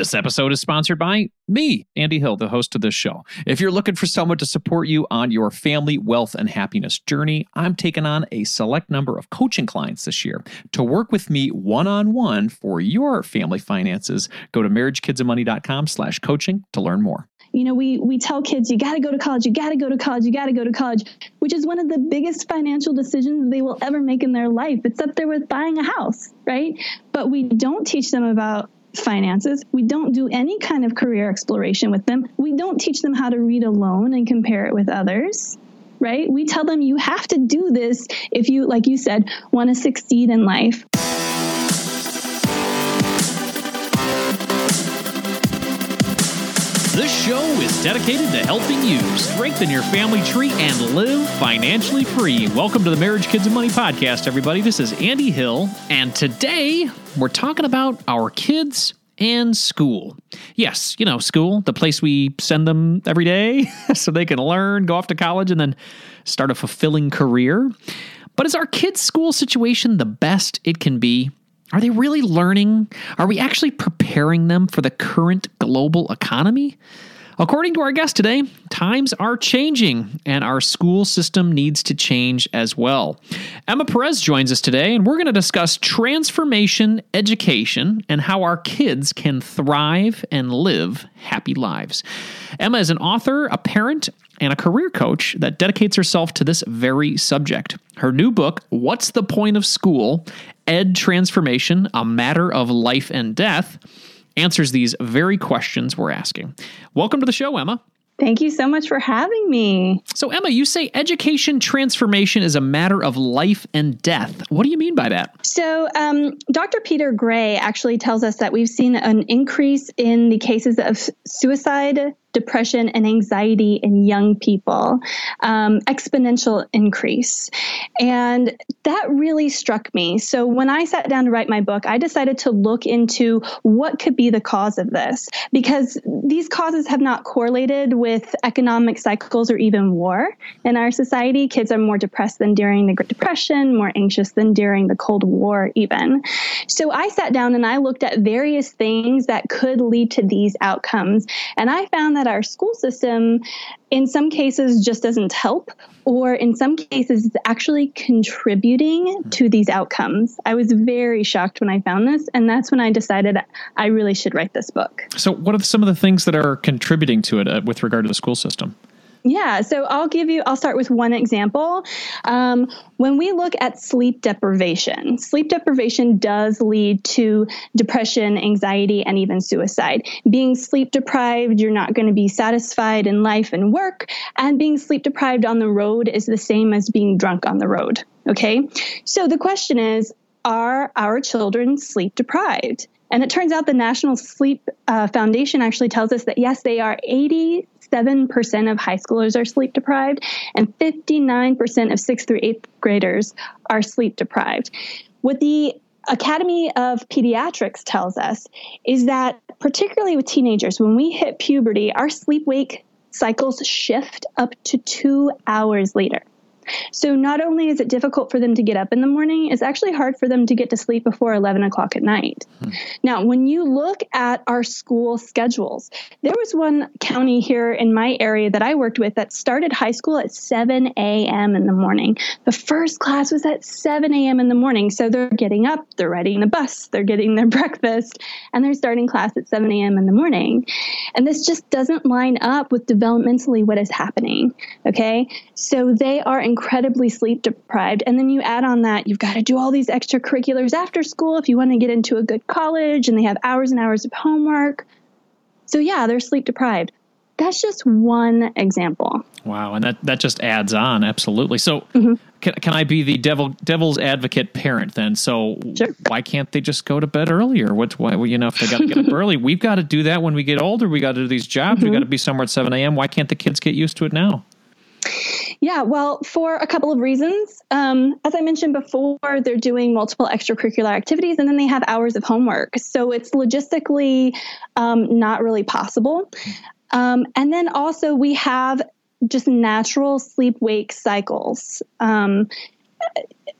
This episode is sponsored by me, Andy Hill, the host of this show. If you're looking for someone to support you on your family, wealth, and happiness journey, I'm taking on a select number of coaching clients this year. To work with me one-on-one for your family finances, go to marriagekidsandmoney.com slash coaching to learn more you know we we tell kids you got to go to college you got to go to college you got to go to college which is one of the biggest financial decisions they will ever make in their life it's up there with buying a house right but we don't teach them about finances. We don't do any kind of career exploration with them. We don't teach them how to read a loan and compare it with others. Right? We tell them you have to do this if you, like you said, want to succeed in life. Show is dedicated to helping you strengthen your family tree and live financially free. Welcome to the Marriage, Kids, and Money podcast, everybody. This is Andy Hill, and today we're talking about our kids and school. Yes, you know, school, the place we send them every day so they can learn, go off to college, and then start a fulfilling career. But is our kids' school situation the best it can be? Are they really learning? Are we actually preparing them for the current global economy? According to our guest today, times are changing and our school system needs to change as well. Emma Perez joins us today, and we're going to discuss transformation education and how our kids can thrive and live happy lives. Emma is an author, a parent, and a career coach that dedicates herself to this very subject. Her new book, What's the Point of School? Ed Transformation, a Matter of Life and Death answers these very questions we're asking. Welcome to the show, Emma. Thank you so much for having me. So, Emma, you say education transformation is a matter of life and death. What do you mean by that? So, um, Dr. Peter Gray actually tells us that we've seen an increase in the cases of suicide, depression and anxiety in young people, um, exponential increase. And that really struck me. So when I sat down to write my book, I decided to look into what could be the cause of this because these causes have not correlated with economic cycles or even war in our society. Kids are more depressed than during the Great Depression, more anxious than during the Cold War, even. So I sat down and I looked at various things that could lead to these outcomes. And I found that that our school system, in some cases, just doesn't help, or in some cases, is actually contributing to these outcomes. I was very shocked when I found this, and that's when I decided I really should write this book. So, what are some of the things that are contributing to it uh, with regard to the school system? Yeah, so I'll give you, I'll start with one example. Um, when we look at sleep deprivation, sleep deprivation does lead to depression, anxiety, and even suicide. Being sleep deprived, you're not going to be satisfied in life and work, and being sleep deprived on the road is the same as being drunk on the road. Okay, so the question is, are our children sleep deprived? And it turns out the National Sleep uh, Foundation actually tells us that yes, they are 87% of high schoolers are sleep deprived, and 59% of sixth through eighth graders are sleep deprived. What the Academy of Pediatrics tells us is that, particularly with teenagers, when we hit puberty, our sleep wake cycles shift up to two hours later. So not only is it difficult for them to get up in the morning, it's actually hard for them to get to sleep before 11 o'clock at night. Hmm. Now, when you look at our school schedules, there was one county here in my area that I worked with that started high school at 7 a.m. in the morning. The first class was at 7 a.m. in the morning. So they're getting up, they're riding the bus, they're getting their breakfast, and they're starting class at 7 a.m. in the morning. And this just doesn't line up with developmentally what is happening. Okay. So they are incredibly sleep deprived. And then you add on that, you've got to do all these extracurriculars after school if you want to get into a good college, and they have hours and hours of homework. So, yeah, they're sleep deprived. That's just one example. Wow, and that, that just adds on absolutely. So, mm-hmm. can, can I be the devil devil's advocate parent then? So, sure. why can't they just go to bed earlier? What's why you know if they got to get up early, we've got to do that when we get older. We got to do these jobs. Mm-hmm. We got to be somewhere at seven a.m. Why can't the kids get used to it now? Yeah, well, for a couple of reasons. Um, as I mentioned before, they're doing multiple extracurricular activities and then they have hours of homework. So it's logistically um, not really possible. Um, and then also, we have just natural sleep wake cycles.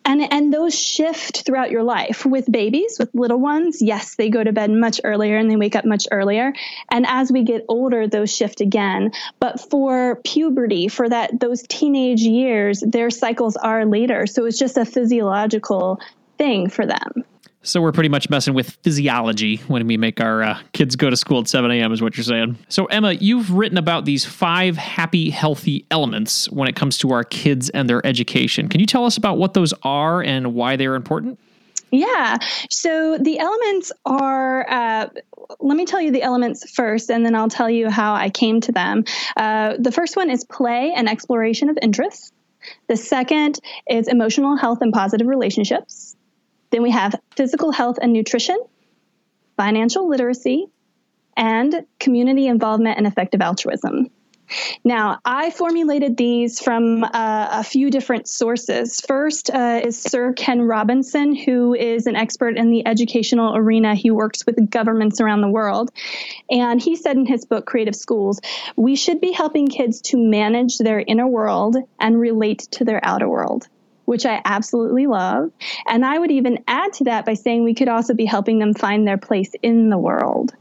And and those shift throughout your life. With babies with little ones yes they go to bed much earlier and they wake up much earlier. And as we get older those shift again. But for puberty for that those teenage years their cycles are later. So it's just a physiological thing for them so we're pretty much messing with physiology when we make our uh, kids go to school at 7 a.m. is what you're saying. So Emma, you've written about these five happy, healthy elements when it comes to our kids and their education. Can you tell us about what those are and why they're important? Yeah. So the elements are, uh, let me tell you the elements first, and then I'll tell you how I came to them. Uh, the first one is play and exploration of interests. The second is emotional health and positive relationships. Then we have physical health and nutrition, financial literacy, and community involvement and effective altruism. Now, I formulated these from uh, a few different sources. First uh, is Sir Ken Robinson, who is an expert in the educational arena. He works with governments around the world. And he said in his book, Creative Schools, we should be helping kids to manage their inner world and relate to their outer world which I absolutely love. And I would even add to that by saying we could also be helping them find their place in the world.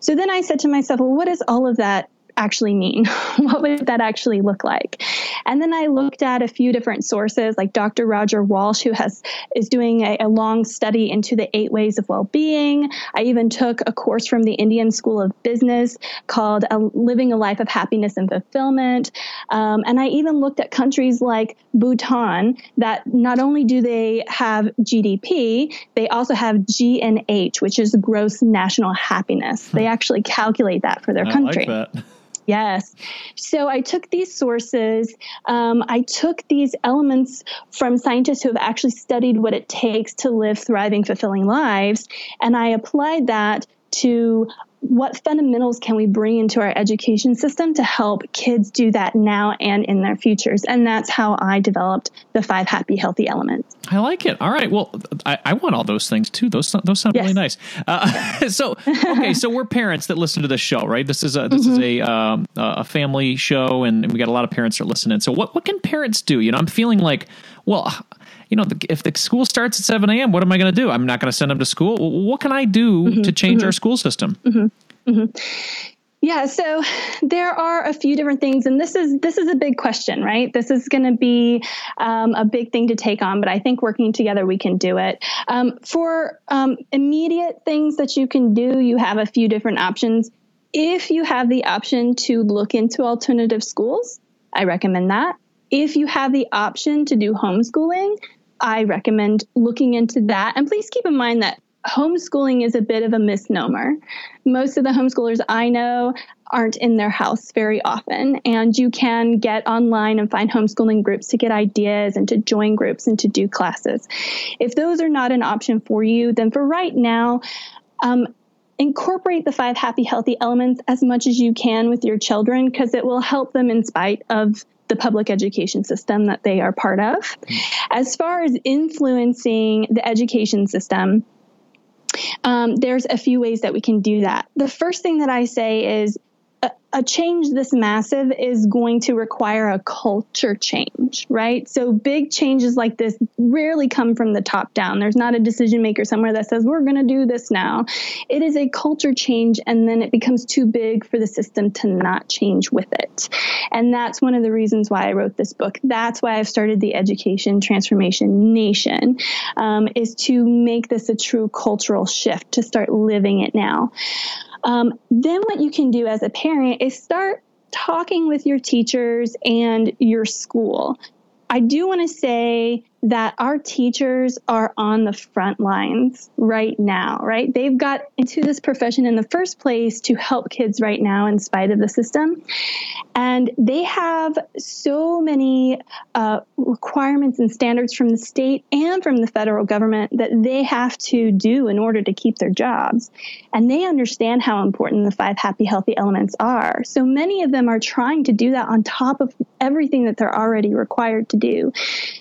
So then I said to myself, well, what does all of that actually mean? what would that actually look like? And then I looked at a few different sources, like Dr. Roger Walsh, who has is doing a, a long study into the eight ways of well-being. I even took a course from the Indian School of Business called a, "Living a Life of Happiness and Fulfillment," um, and I even looked at countries like Bhutan that not only do they have GDP, they also have GNH, which is gross national happiness. They actually calculate that for their I country. Like Yes. So I took these sources, um, I took these elements from scientists who have actually studied what it takes to live thriving, fulfilling lives, and I applied that to what fundamentals can we bring into our education system to help kids do that now and in their futures? And that's how I developed the five happy, healthy elements. I like it. All right. Well, I, I want all those things too. Those those sound yes. really nice. Uh, so okay, so we're parents that listen to this show, right? This is a this mm-hmm. is a um, a family show, and we got a lot of parents that are listening. So what what can parents do? You know, I'm feeling like, well, you know, if the school starts at 7 a.m., what am I going to do? I'm not going to send them to school. What can I do mm-hmm, to change mm-hmm. our school system? Mm-hmm, mm-hmm. yeah, so there are a few different things, and this is this is a big question, right? This is going to be um, a big thing to take on, but I think working together we can do it. Um, for um, immediate things that you can do, you have a few different options. If you have the option to look into alternative schools, I recommend that. If you have the option to do homeschooling, I recommend looking into that. And please keep in mind that homeschooling is a bit of a misnomer. Most of the homeschoolers I know aren't in their house very often, and you can get online and find homeschooling groups to get ideas and to join groups and to do classes. If those are not an option for you, then for right now, um, incorporate the five happy, healthy elements as much as you can with your children because it will help them in spite of the public education system that they are part of. Mm. As far as influencing the education system, um, there's a few ways that we can do that. The first thing that I say is a change this massive is going to require a culture change, right? So big changes like this rarely come from the top down. There's not a decision maker somewhere that says, we're going to do this now. It is a culture change, and then it becomes too big for the system to not change with it. And that's one of the reasons why I wrote this book. That's why I've started the Education Transformation Nation, um, is to make this a true cultural shift, to start living it now. Um, then what you can do as a parent is start talking with your teachers and your school. I do want to say that our teachers are on the front lines right now, right? They've got into this profession in the first place to help kids right now in spite of the system. And they have so many uh, requirements and standards from the state and from the federal government that they have to do in order to keep their jobs. And they understand how important the five happy, healthy elements are. So many of them are trying to do that on top of everything that they're already required to do.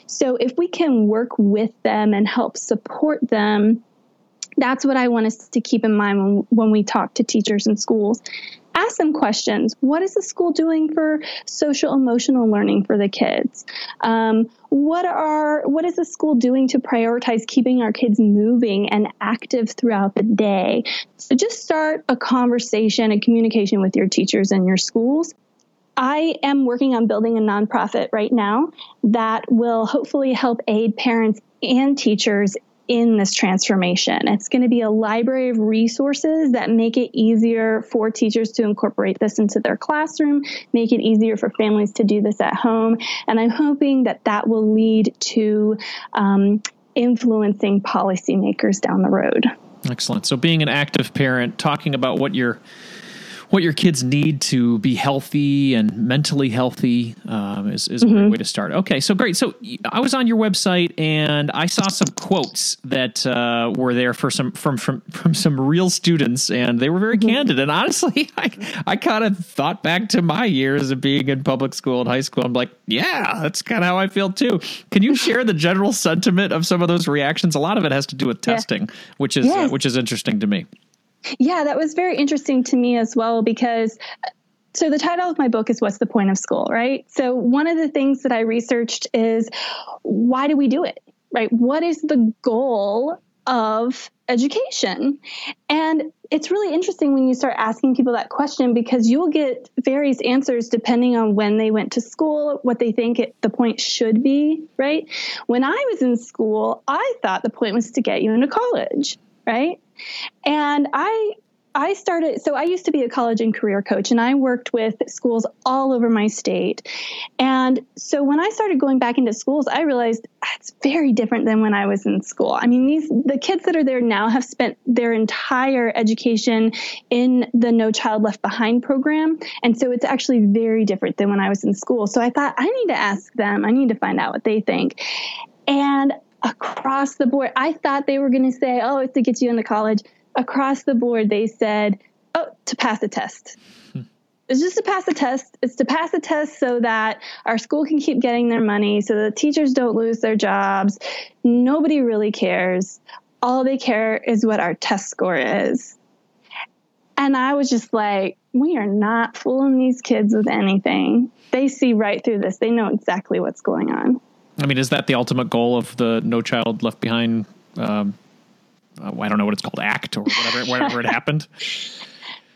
So if we can work with them and help support them, that's what I want us to keep in mind when, when we talk to teachers and schools. ask them questions. What is the school doing for social emotional learning for the kids? Um, what are what is the school doing to prioritize keeping our kids moving and active throughout the day? So just start a conversation and communication with your teachers and your schools. I am working on building a nonprofit right now that will hopefully help aid parents and teachers in this transformation. It's going to be a library of resources that make it easier for teachers to incorporate this into their classroom, make it easier for families to do this at home. And I'm hoping that that will lead to um, influencing policymakers down the road. Excellent. So, being an active parent, talking about what you're what your kids need to be healthy and mentally healthy um, is, is mm-hmm. a great way to start. Okay, so great. So I was on your website and I saw some quotes that uh, were there for some from from from some real students, and they were very mm-hmm. candid. And honestly, I I kind of thought back to my years of being in public school and high school. I'm like, yeah, that's kind of how I feel too. Can you share the general sentiment of some of those reactions? A lot of it has to do with testing, yeah. which is yes. uh, which is interesting to me. Yeah, that was very interesting to me as well because uh, so the title of my book is What's the Point of School, right? So one of the things that I researched is why do we do it, right? What is the goal of education? And it's really interesting when you start asking people that question because you'll get various answers depending on when they went to school, what they think it, the point should be, right? When I was in school, I thought the point was to get you into college, right? And I I started, so I used to be a college and career coach, and I worked with schools all over my state. And so when I started going back into schools, I realized it's very different than when I was in school. I mean, these the kids that are there now have spent their entire education in the No Child Left Behind program, and so it's actually very different than when I was in school. So I thought I need to ask them. I need to find out what they think. And across the board. I thought they were going to say, oh, it's to get you into college. Across the board, they said, oh, to pass a test. Hmm. It's just to pass a test. It's to pass a test so that our school can keep getting their money, so the teachers don't lose their jobs. Nobody really cares. All they care is what our test score is. And I was just like, we are not fooling these kids with anything. They see right through this. They know exactly what's going on. I mean, is that the ultimate goal of the No Child Left Behind? Um, uh, I don't know what it's called, Act or whatever, whatever it happened.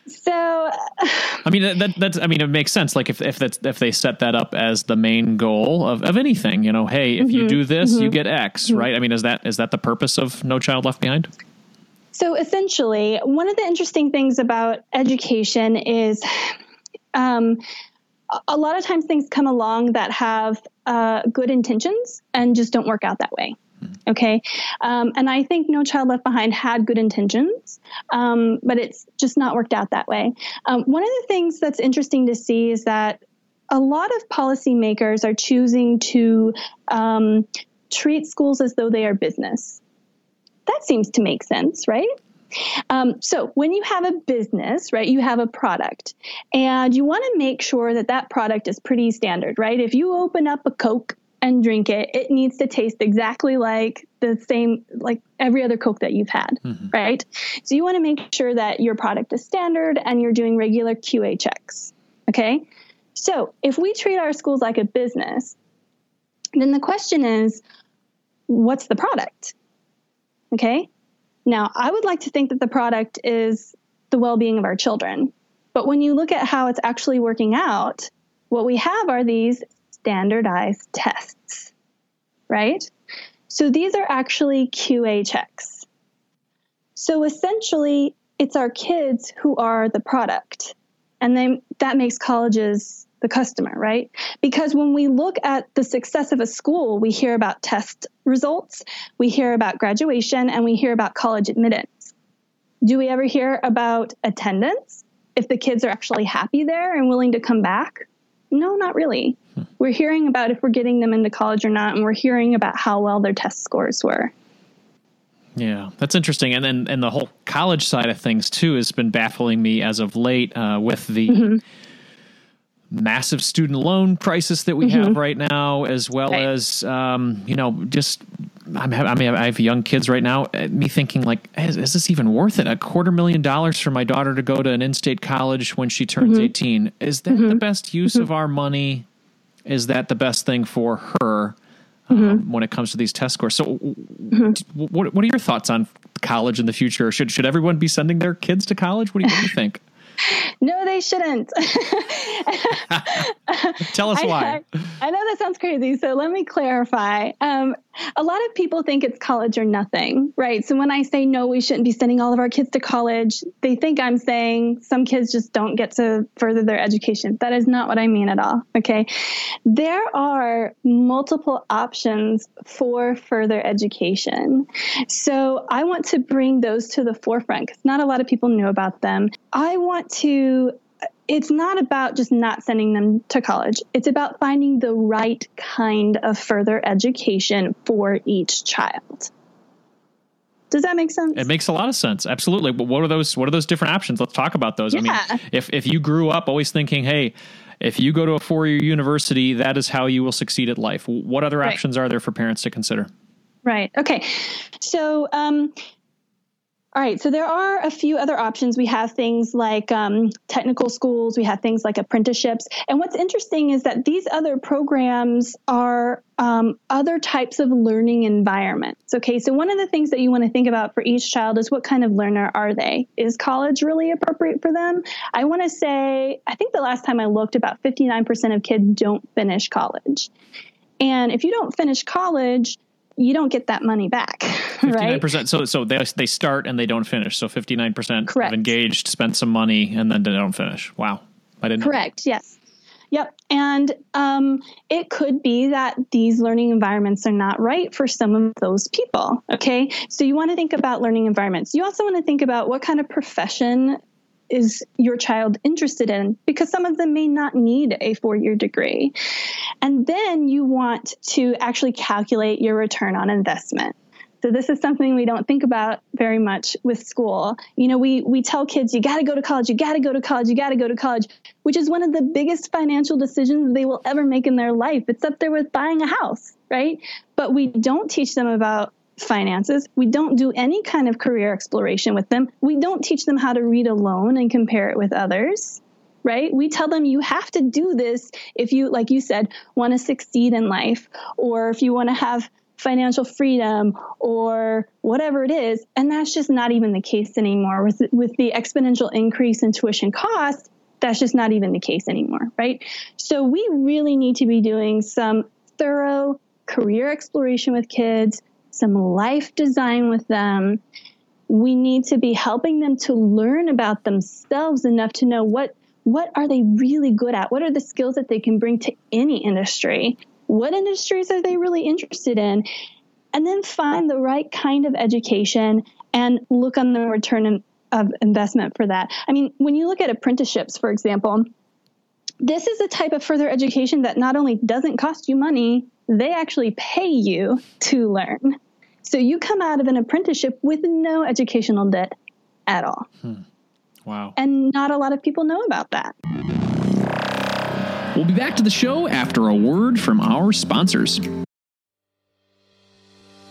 So, I mean, that, that's, I mean, it makes sense. Like if, if that's, if they set that up as the main goal of, of anything, you know, hey, if mm-hmm, you do this, mm-hmm. you get X, mm-hmm. right? I mean, is that, is that the purpose of No Child Left Behind? So essentially, one of the interesting things about education is, um, a lot of times things come along that have uh, good intentions and just don't work out that way. Hmm. Okay. Um, and I think No Child Left Behind had good intentions, um, but it's just not worked out that way. Um, one of the things that's interesting to see is that a lot of policymakers are choosing to um, treat schools as though they are business. That seems to make sense, right? Um, so when you have a business, right, you have a product and you want to make sure that that product is pretty standard, right? If you open up a Coke and drink it, it needs to taste exactly like the same, like every other Coke that you've had, mm-hmm. right? So you want to make sure that your product is standard and you're doing regular QA checks, okay? So if we treat our schools like a business, then the question is, what's the product? Okay. Now, I would like to think that the product is the well being of our children. But when you look at how it's actually working out, what we have are these standardized tests, right? So these are actually QA checks. So essentially, it's our kids who are the product. And then that makes colleges the customer, right? Because when we look at the success of a school, we hear about test results, we hear about graduation, and we hear about college admittance. Do we ever hear about attendance? If the kids are actually happy there and willing to come back? No, not really. Hmm. We're hearing about if we're getting them into college or not, and we're hearing about how well their test scores were. Yeah, that's interesting. And then and the whole college side of things too has been baffling me as of late uh, with the mm-hmm massive student loan crisis that we mm-hmm. have right now, as well right. as um, you know just I'm, I mean, I have young kids right now. uh, Me thinking like, is, is this even worth it? A quarter million dollars for my daughter to go to an in-state college when she turns 18. Is that the best use of our money? Is that the best thing for her um, when it comes to these test scores? So, w- what what are your thoughts on college in the future? Should should everyone be sending their kids to college? What do you, what do you think? No, they shouldn't. Tell us why. I, I know that sounds crazy, so let me clarify. Um, a lot of people think it's college or nothing, right? So when I say no, we shouldn't be sending all of our kids to college, they think I'm saying some kids just don't get to further their education. That is not what I mean at all, okay? There are multiple options for further education. So I want to bring those to the forefront because not a lot of people know about them. I want to it's not about just not sending them to college. It's about finding the right kind of further education for each child. Does that make sense? It makes a lot of sense. Absolutely. But what are those what are those different options? Let's talk about those. I mean, if if you grew up always thinking, "Hey, if you go to a four-year university, that is how you will succeed at life." What other Right. options are there for parents to consider? Right. Okay. So, um, all right. So there are a few other options. We have things like um, technical schools. We have things like apprenticeships. And what's interesting is that these other programs are um, other types of learning environments. Okay. So one of the things that you want to think about for each child is what kind of learner are they? Is college really appropriate for them? I want to say, I think the last time I looked, about 59% of kids don't finish college. And if you don't finish college, you don't get that money back, Fifty-nine right? percent. So so they they start and they don't finish. So fifty-nine percent Correct. engaged, spent some money, and then they don't finish. Wow, I didn't. Correct. Yes. Yep. And um, it could be that these learning environments are not right for some of those people. Okay. So you want to think about learning environments. You also want to think about what kind of profession is your child interested in because some of them may not need a four year degree. And then you want to actually calculate your return on investment. So this is something we don't think about very much with school. You know, we we tell kids you got to go to college, you got to go to college, you got to go to college, which is one of the biggest financial decisions they will ever make in their life. It's up there with buying a house, right? But we don't teach them about finances. We don't do any kind of career exploration with them. We don't teach them how to read alone and compare it with others right? We tell them you have to do this if you, like you said, want to succeed in life, or if you want to have financial freedom, or whatever it is. And that's just not even the case anymore. With, with the exponential increase in tuition costs, that's just not even the case anymore, right? So we really need to be doing some thorough career exploration with kids, some life design with them. We need to be helping them to learn about themselves enough to know what what are they really good at? What are the skills that they can bring to any industry? What industries are they really interested in? And then find the right kind of education and look on the return of investment for that. I mean, when you look at apprenticeships, for example, this is a type of further education that not only doesn't cost you money, they actually pay you to learn. So you come out of an apprenticeship with no educational debt at all. Hmm. Wow. And not a lot of people know about that. We'll be back to the show after a word from our sponsors.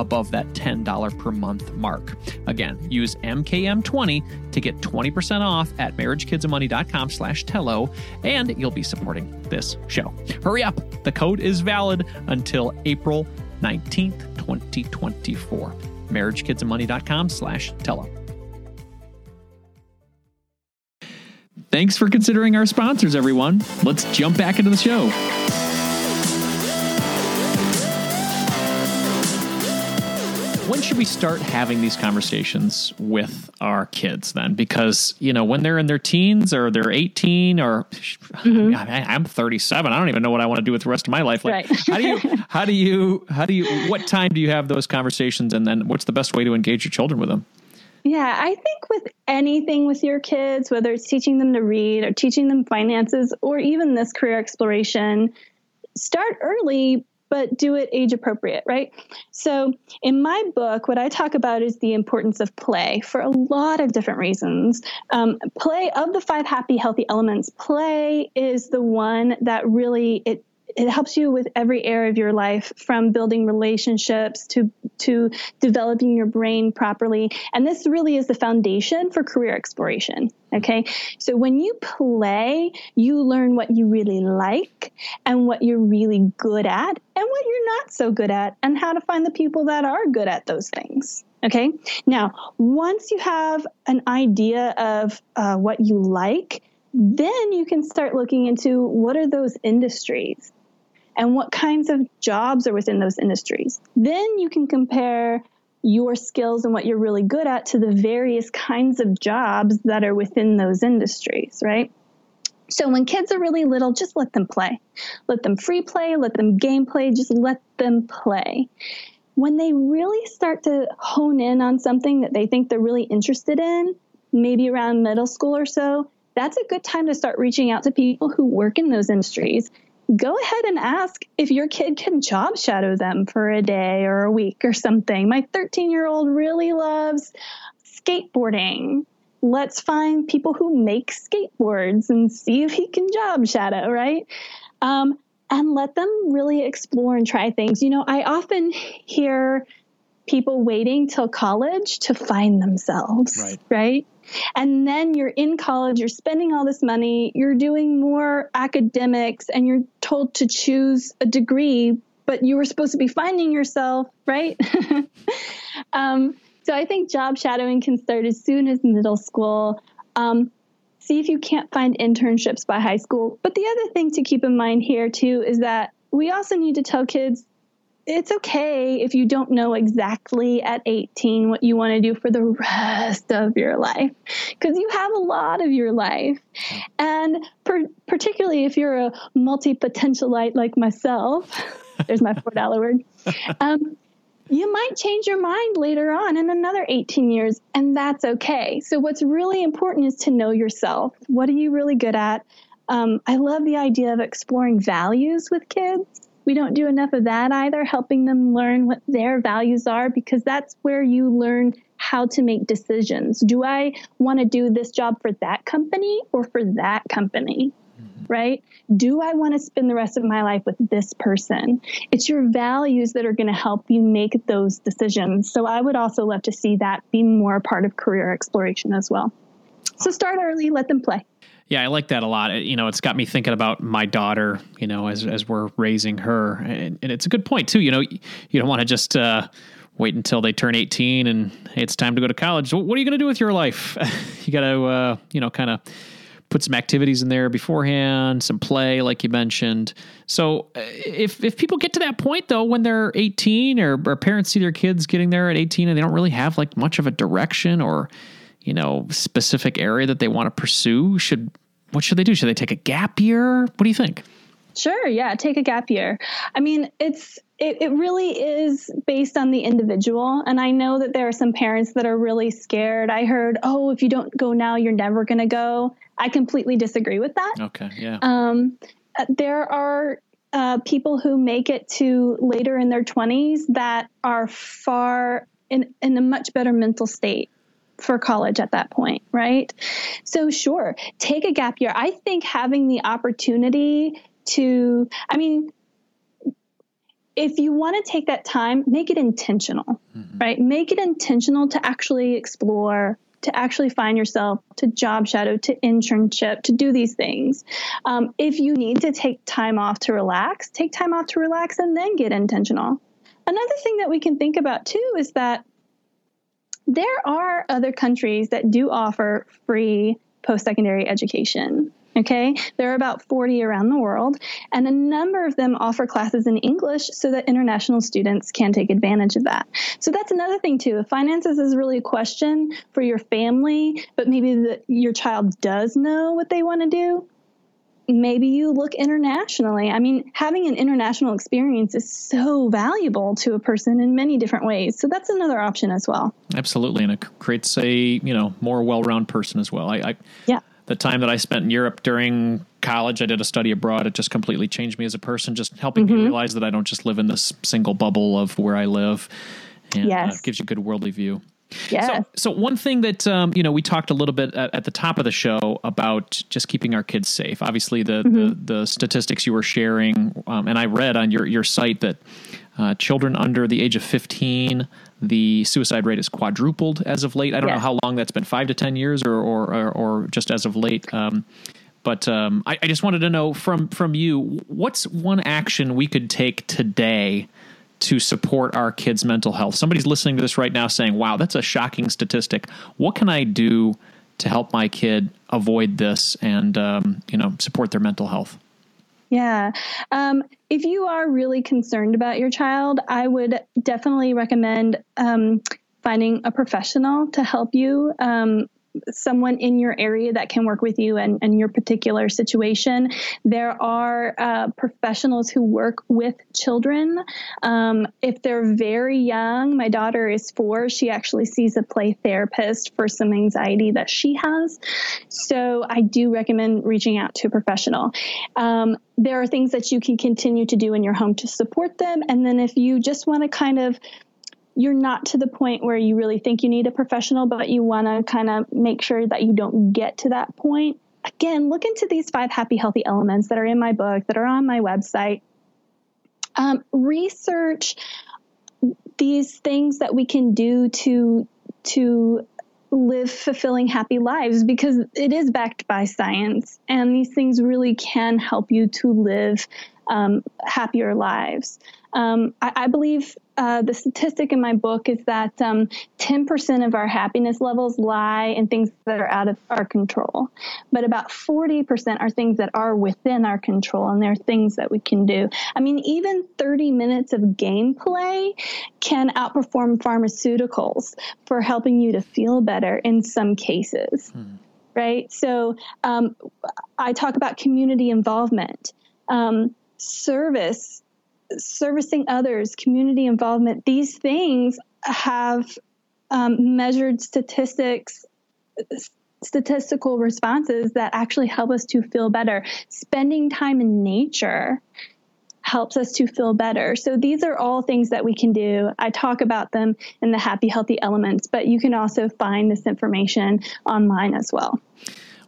above that $10 per month mark. Again, use MKM20 to get 20% off at marriagekidsandmoney.com slash Tello, and you'll be supporting this show. Hurry up. The code is valid until April 19th, 2024. marriagekidsandmoney.com slash Tello. Thanks for considering our sponsors, everyone. Let's jump back into the show. When should we start having these conversations with our kids then? Because, you know, when they're in their teens or they're 18 or mm-hmm. I, am 37, I don't even know what I want to do with the rest of my life. Like, right. how do you, how do you, how do you, what time do you have those conversations? And then what's the best way to engage your children with them? Yeah, I think with anything with your kids, whether it's teaching them to read or teaching them finances or even this career exploration, start early but do it age appropriate, right? So, in my book, what I talk about is the importance of play for a lot of different reasons. Um, play of the five happy, healthy elements, play is the one that really it it helps you with every area of your life from building relationships to to developing your brain properly. And this really is the foundation for career exploration okay? So when you play you learn what you really like and what you're really good at and what you're not so good at and how to find the people that are good at those things okay? Now once you have an idea of uh, what you like then you can start looking into what are those industries and what kinds of jobs are within those industries. Then you can compare your skills and what you're really good at to the various kinds of jobs that are within those industries, right? So when kids are really little, just let them play. Let them free play, let them game play, just let them play. When they really start to hone in on something that they think they're really interested in, maybe around middle school or so, that's a good time to start reaching out to people who work in those industries go ahead and ask if your kid can job shadow them for a day or a week or something. My 13 year old really loves skateboarding. Let's find people who make skateboards and see if he can job shadow, right? Um, and let them really explore and try things. You know, I often hear people waiting till college to find themselves, right? right? And then you're in college, you're spending all this money, you're doing more academics, and you're told to choose a degree, but you were supposed to be finding yourself, right? um, so I think job shadowing can start as soon as middle school. Um, see if you can't find internships by high school. But the other thing to keep in mind here, too, is that we also need to tell kids it's okay if you don't know exactly at 18 what you want to do for the rest of your life because you have a lot of your life. And per- particularly if you're a multi potentialite like myself, there's my $4 word. Um, you might change your mind later on in another 18 years, and that's okay. So, what's really important is to know yourself. What are you really good at? Um, I love the idea of exploring values with kids we don't do enough of that either, helping them learn what their values are, because that's where you learn how to make decisions. Do I want to do this job for that company or for that company? Mm-hmm. right? Do I want to spend the rest of my life with this person? It's your values that are going to help you make those decisions. So I would also love to see that be more a part of career exploration as well. So start early, let them play. Yeah, I like that a lot. You know, it's got me thinking about my daughter, you know, as, as we're raising her. And, and it's a good point, too. You know, you don't want to just uh, wait until they turn 18 and it's time to go to college. What are you going to do with your life? you got to, uh, you know, kind of put some activities in there beforehand, some play, like you mentioned. So uh, if if people get to that point though, when they're 18, or, or parents see their kids getting there at 18, and they don't really have like much of a direction or you know specific area that they want to pursue, should what should they do? Should they take a gap year? What do you think? Sure, yeah, take a gap year. I mean, it's it, it really is based on the individual. And I know that there are some parents that are really scared. I heard, oh, if you don't go now, you're never going to go. I completely disagree with that. Okay, yeah. Um, uh, there are uh, people who make it to later in their 20s that are far in, in a much better mental state for college at that point, right? So, sure, take a gap year. I think having the opportunity to, I mean, if you want to take that time, make it intentional, mm-hmm. right? Make it intentional to actually explore to actually find yourself, to job shadow, to internship, to do these things. Um, if you need to take time off to relax, take time off to relax and then get intentional. Another thing that we can think about too is that there are other countries that do offer free post secondary education. Okay, there are about 40 around the world, and a number of them offer classes in English so that international students can take advantage of that. So that's another thing, too. If finances is really a question for your family, but maybe the, your child does know what they want to do, maybe you look internationally. I mean, having an international experience is so valuable to a person in many different ways. So that's another option as well. Absolutely, and it creates a you know more well-rounded person as well. I, I yeah the time that I spent in Europe during college, I did a study abroad. It just completely changed me as a person, just helping mm-hmm. me realize that I don't just live in this single bubble of where I live. And uh, yes. uh, gives you a good worldly view. Yeah. So, so one thing that um, you know we talked a little bit at, at, the top of the show about just keeping our kids safe. Obviously, the mm-hmm. the, the, statistics you were sharing, um, and I read on your your site that uh, children under the age of fifteen the suicide rate is quadrupled as of late. I don't yes. know how long that's been five to 10 years or, or, or, or just as of late. Um, but um, I, I, just wanted to know from, from you, what's one action we could take today to support our kids' mental health? Somebody's listening to this right now saying, wow, that's a shocking statistic. What can I do to help my kid avoid this and, um, you know, support their mental health? Yeah. Um, if you are really concerned about your child, I would definitely recommend um, finding a professional to help you. Um, someone in your area that can work with you and, and your particular situation. There are uh, professionals who work with children. Um, if they're very young, my daughter is four, she actually sees a play therapist for some anxiety that she has. So I do recommend reaching out to a professional. Um, there are things that you can continue to do in your home to support them. And then if you just want to kind of you're not to the point where you really think you need a professional, but you want to kind of make sure that you don't get to that point. Again, look into these five happy, healthy elements that are in my book, that are on my website. Um, research these things that we can do to to live fulfilling happy lives because it is backed by science and these things really can help you to live um, happier lives um, I, I, believe uh, the statistic in my book is that um, 10% of our happiness levels lie in things that are out of our control, but about 40% are things that are within our control, and there are things that we can do. I mean, even 30 minutes of gameplay can outperform pharmaceuticals for helping you to feel better in some cases. Hmm. Right? So um, I talk about community involvement. Um, service servicing others, community involvement, these things have um, measured statistics, statistical responses that actually help us to feel better. Spending time in nature helps us to feel better. So these are all things that we can do. I talk about them in the happy, healthy elements, but you can also find this information online as well.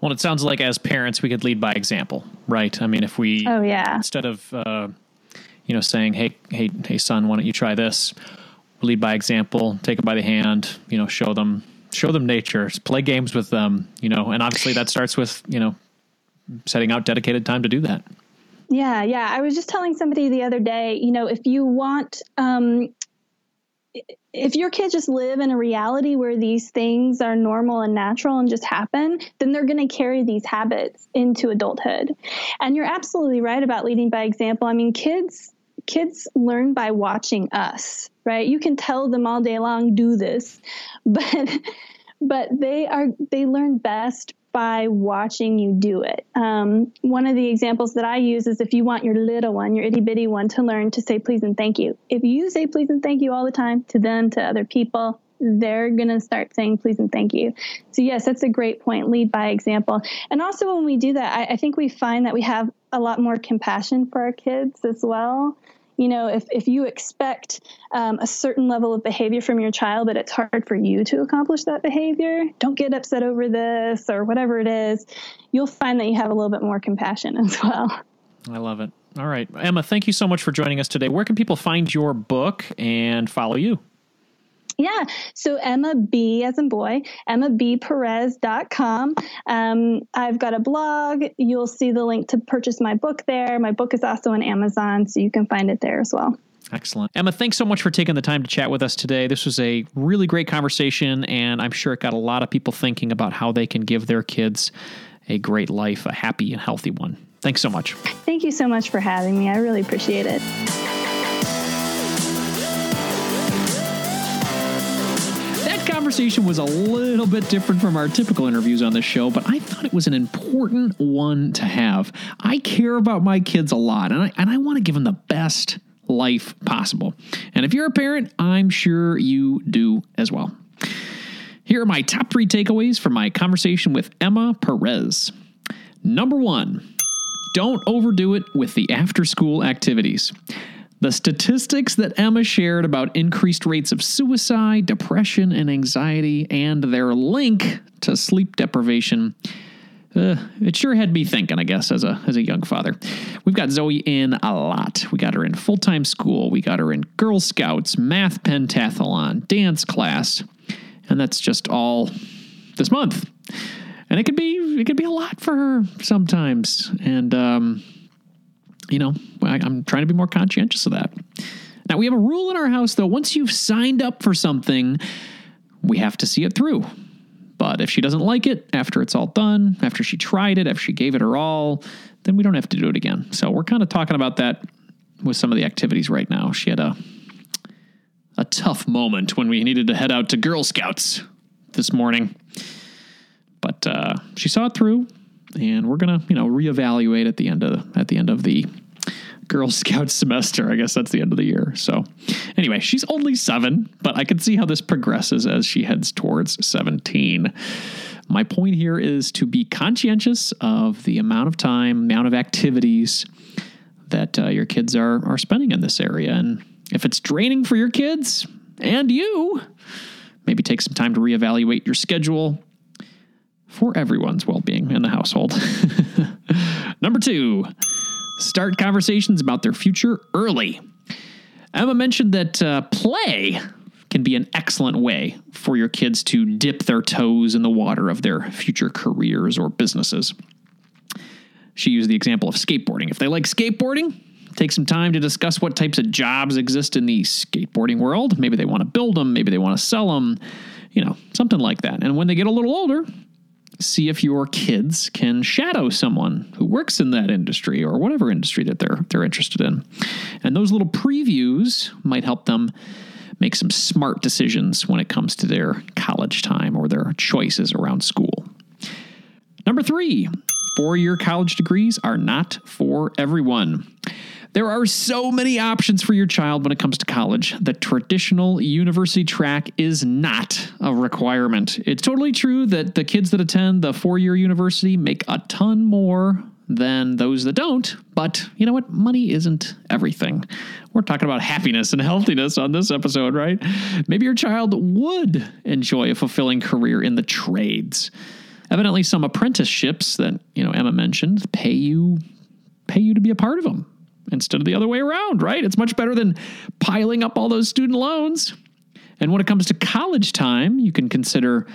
Well, it sounds like as parents, we could lead by example, right? I mean, if we, oh yeah, instead of, uh, you know, saying, "Hey, hey, hey, son, why don't you try this?" Lead by example, take them by the hand, you know, show them, show them nature, play games with them, you know, and obviously that starts with, you know, setting out dedicated time to do that. Yeah, yeah. I was just telling somebody the other day, you know, if you want um, if your kids just live in a reality where these things are normal and natural and just happen, then they're going to carry these habits into adulthood. And you're absolutely right about leading by example. I mean, kids kids learn by watching us, right? You can tell them all day long do this, but but they are they learn best by watching you do it. Um, one of the examples that I use is if you want your little one, your itty bitty one, to learn to say please and thank you. If you say please and thank you all the time to them, to other people, they're going to start saying please and thank you. So, yes, that's a great point. Lead by example. And also, when we do that, I, I think we find that we have a lot more compassion for our kids as well you know, if, if you expect um, a certain level of behavior from your child, but it's hard for you to accomplish that behavior, don't get upset over this or whatever it is. You'll find that you have a little bit more compassion as well. I love it. All right. Emma, thank you so much for joining us today. Where can people find your book and follow you? Yeah. So Emma B as in boy, emmabperez.com. Um, I've got a blog. You'll see the link to purchase my book there. My book is also on Amazon, so you can find it there as well. Excellent. Emma, thanks so much for taking the time to chat with us today. This was a really great conversation, and I'm sure it got a lot of people thinking about how they can give their kids a great life, a happy and healthy one. Thanks so much. Thank you so much for having me. I really appreciate it. Conversation was a little bit different from our typical interviews on this show, but I thought it was an important one to have. I care about my kids a lot, and I, and I want to give them the best life possible. And if you're a parent, I'm sure you do as well. Here are my top three takeaways from my conversation with Emma Perez. Number one, don't overdo it with the after school activities. The statistics that Emma shared about increased rates of suicide, depression, and anxiety, and their link to sleep deprivation. Uh, it sure had me thinking, I guess, as a as a young father. We've got Zoe in a lot. We got her in full time school. We got her in Girl Scouts, math pentathlon, dance class, and that's just all this month. And it could be it could be a lot for her sometimes. And um, you know, I, I'm trying to be more conscientious of that. Now, we have a rule in our house, though. Once you've signed up for something, we have to see it through. But if she doesn't like it after it's all done, after she tried it, after she gave it her all, then we don't have to do it again. So we're kind of talking about that with some of the activities right now. She had a a tough moment when we needed to head out to Girl Scouts this morning. But uh, she saw it through, and we're gonna, you know, reevaluate at the end of at the end of the Girl Scout semester. I guess that's the end of the year. So, anyway, she's only seven, but I can see how this progresses as she heads towards 17. My point here is to be conscientious of the amount of time, amount of activities that uh, your kids are, are spending in this area. And if it's draining for your kids and you, maybe take some time to reevaluate your schedule for everyone's well being in the household. Number two, start conversations about their future early. Emma mentioned that uh, play can be an excellent way for your kids to dip their toes in the water of their future careers or businesses. She used the example of skateboarding. If they like skateboarding, take some time to discuss what types of jobs exist in the skateboarding world. Maybe they want to build them, maybe they want to sell them, you know, something like that. And when they get a little older, see if your kids can shadow someone who works in that industry or whatever industry that they're they're interested in. And those little previews might help them make some smart decisions when it comes to their college time or their choices around school. Number 3, four-year college degrees are not for everyone. There are so many options for your child when it comes to college. The traditional university track is not a requirement. It's totally true that the kids that attend the four year university make a ton more than those that don't. But you know what? Money isn't everything. We're talking about happiness and healthiness on this episode, right? Maybe your child would enjoy a fulfilling career in the trades. Evidently, some apprenticeships that you know Emma mentioned pay you pay you to be a part of them instead of the other way around, right? It's much better than piling up all those student loans. And when it comes to college time, you can consider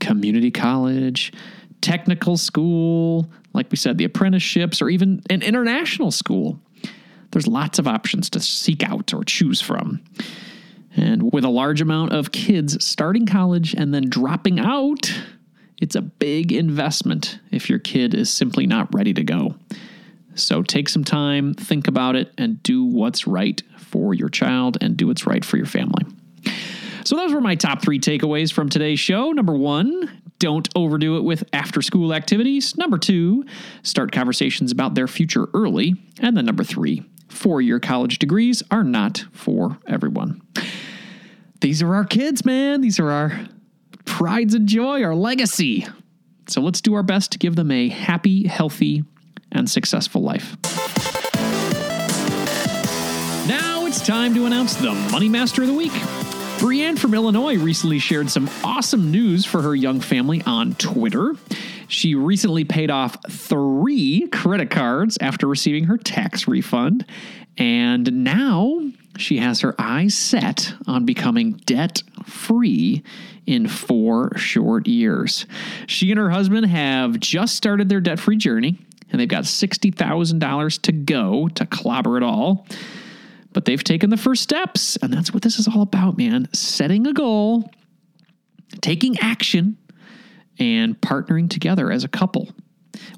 community college, technical school, like we said, the apprenticeships, or even an international school. There's lots of options to seek out or choose from. And with a large amount of kids starting college and then dropping out, it's a big investment if your kid is simply not ready to go. So take some time, think about it, and do what's right for your child and do what's right for your family. So, those were my top three takeaways from today's show. Number one, don't overdo it with after school activities. Number two, start conversations about their future early. And then number three, four year college degrees are not for everyone. These are our kids, man. These are our prides and joy, our legacy. So let's do our best to give them a happy, healthy, and successful life. Now it's time to announce the Money Master of the Week. Brienne from Illinois recently shared some awesome news for her young family on Twitter. She recently paid off three credit cards after receiving her tax refund, and now she has her eyes set on becoming debt free in four short years. She and her husband have just started their debt free journey, and they've got $60,000 to go to clobber it all. But they've taken the first steps, and that's what this is all about, man. Setting a goal, taking action, and partnering together as a couple.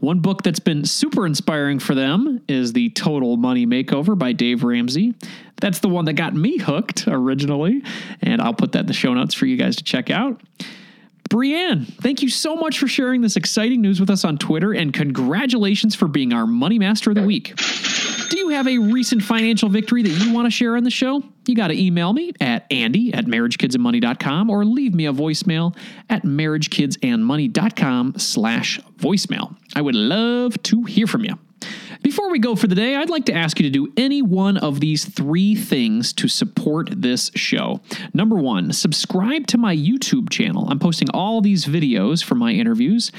One book that's been super inspiring for them is The Total Money Makeover by Dave Ramsey. That's the one that got me hooked originally, and I'll put that in the show notes for you guys to check out. Brienne, thank you so much for sharing this exciting news with us on Twitter, and congratulations for being our Money Master of the Week. Do you have a recent financial victory that you want to share on the show? You got to email me at andy at marriagekidsandmoney.com or leave me a voicemail at marriagekidsandmoney.com slash voicemail. I would love to hear from you. Before we go for the day, I'd like to ask you to do any one of these three things to support this show. Number one, subscribe to my YouTube channel. I'm posting all these videos for my interviews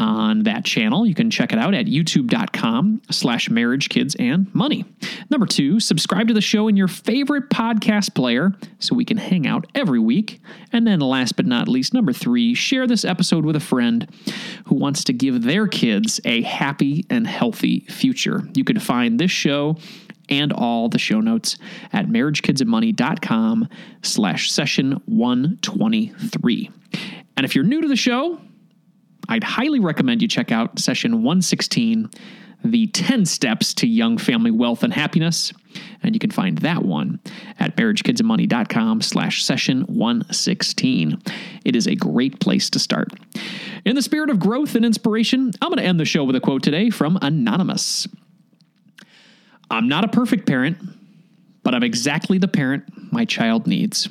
on that channel. You can check it out at youtube.com slash marriage, kids, and money. Number two, subscribe to the show in your favorite podcast player so we can hang out every week. And then last but not least, number three, share this episode with a friend who wants to give their kids a happy and healthy future. You can find this show and all the show notes at marriagekidsandmoney.com slash session 123. And if you're new to the show, I'd highly recommend you check out session 116, The 10 Steps to Young Family Wealth and Happiness. And you can find that one at marriagekidsandmoney.com slash session 116. It is a great place to start. In the spirit of growth and inspiration, I'm going to end the show with a quote today from Anonymous. I'm not a perfect parent, but I'm exactly the parent my child needs.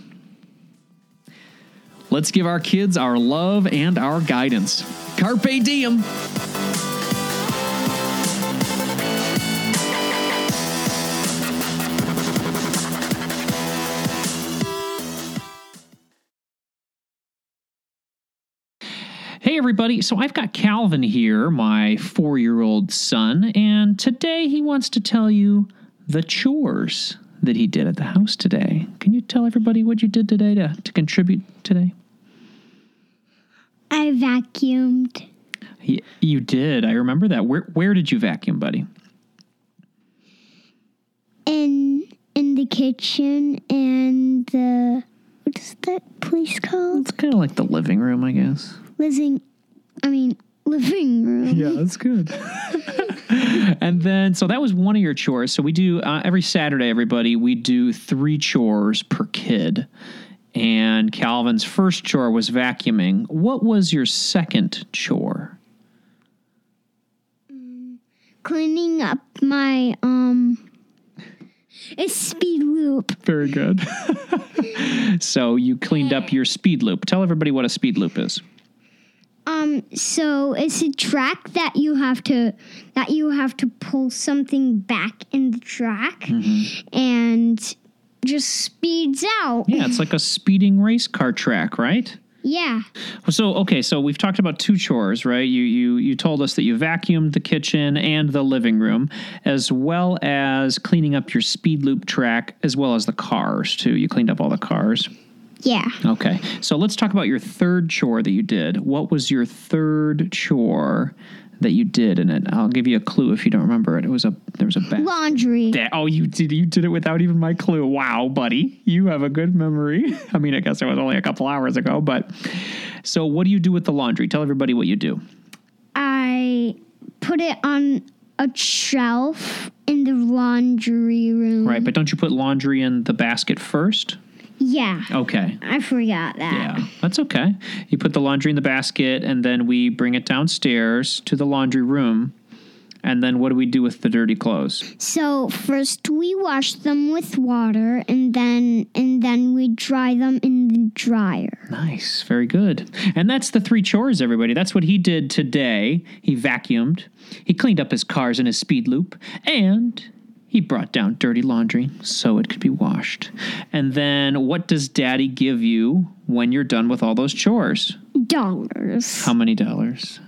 Let's give our kids our love and our guidance. Carpe diem. Hey, everybody. So I've got Calvin here, my four year old son, and today he wants to tell you the chores that he did at the house today. Can you tell everybody what you did today to, to contribute today? I vacuumed He, you did. I remember that. Where where did you vacuum, buddy? in in the kitchen and the what is that place called? It's kind of like the living room, I guess. Living I mean living room. Yeah, that's good. and then, so that was one of your chores. So we do uh, every Saturday, everybody, we do three chores per kid. And Calvin's first chore was vacuuming. What was your second chore? Cleaning up my um a speed loop. Very good. so you cleaned up your speed loop. Tell everybody what a speed loop is. Um so it's a track that you have to that you have to pull something back in the track and just speeds out. Yeah, it's like a speeding race car track, right? Yeah. So okay, so we've talked about two chores, right? You you you told us that you vacuumed the kitchen and the living room, as well as cleaning up your speed loop track, as well as the cars too. You cleaned up all the cars. Yeah. Okay, so let's talk about your third chore that you did. What was your third chore that you did in it? I'll give you a clue if you don't remember it. It was a there was a bag. Laundry. Da- Oh, you did you did it without even my clue. Wow, buddy. You have a good memory. I mean, I guess it was only a couple hours ago, but so what do you do with the laundry? Tell everybody what you do. I put it on a shelf in the laundry room. Right, but don't you put laundry in the basket first? Yeah. Okay. I forgot that. Yeah, that's okay. You put the laundry in the basket and then we bring it downstairs to the laundry room. And then what do we do with the dirty clothes? So first we wash them with water and then and then we dry them in the dryer. Nice. Very good. And that's the three chores, everybody. That's what he did today. He vacuumed, he cleaned up his cars in his speed loop, and he brought down dirty laundry so it could be washed. And then what does daddy give you when you're done with all those chores? Dollars. How many dollars?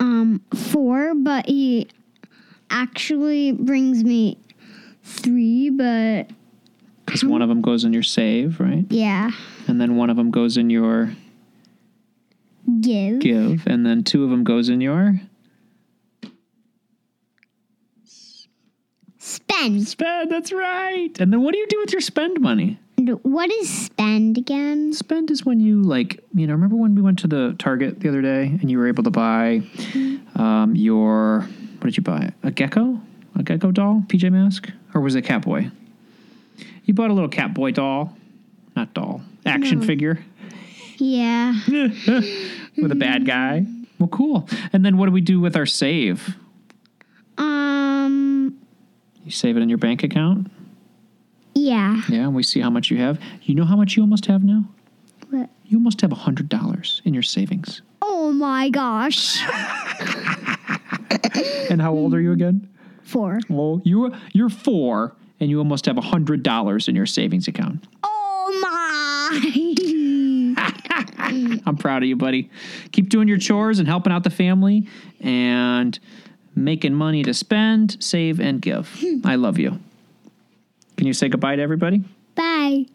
Um four, but he actually brings me three, but Because one of them goes in your save, right? yeah. And then one of them goes in your Give. give, and then two of them goes in your Spend. spend. That's right. And then what do you do with your spend money? What is spend again? Spend is when you like, you know, remember when we went to the Target the other day and you were able to buy um, your, what did you buy? A gecko? A gecko doll? PJ Mask? Or was it Catboy? You bought a little Catboy doll. Not doll. Action No. figure Yeah. with a bad guy. Well, cool. And then what do we do with our save? You save it in your bank account? yeah. Yeah, and we see how much you have. You know how much you almost have now? What? You almost have $100 in your savings. Oh my gosh. And how old are you again? Four. Well, you you're four, and you almost have a hundred dollars in your savings account. Oh my. I'm proud of you, buddy. Keep doing your chores and helping out the family, and making money to spend, save, and give. Hmm. I love you. Can you say goodbye to everybody? Bye.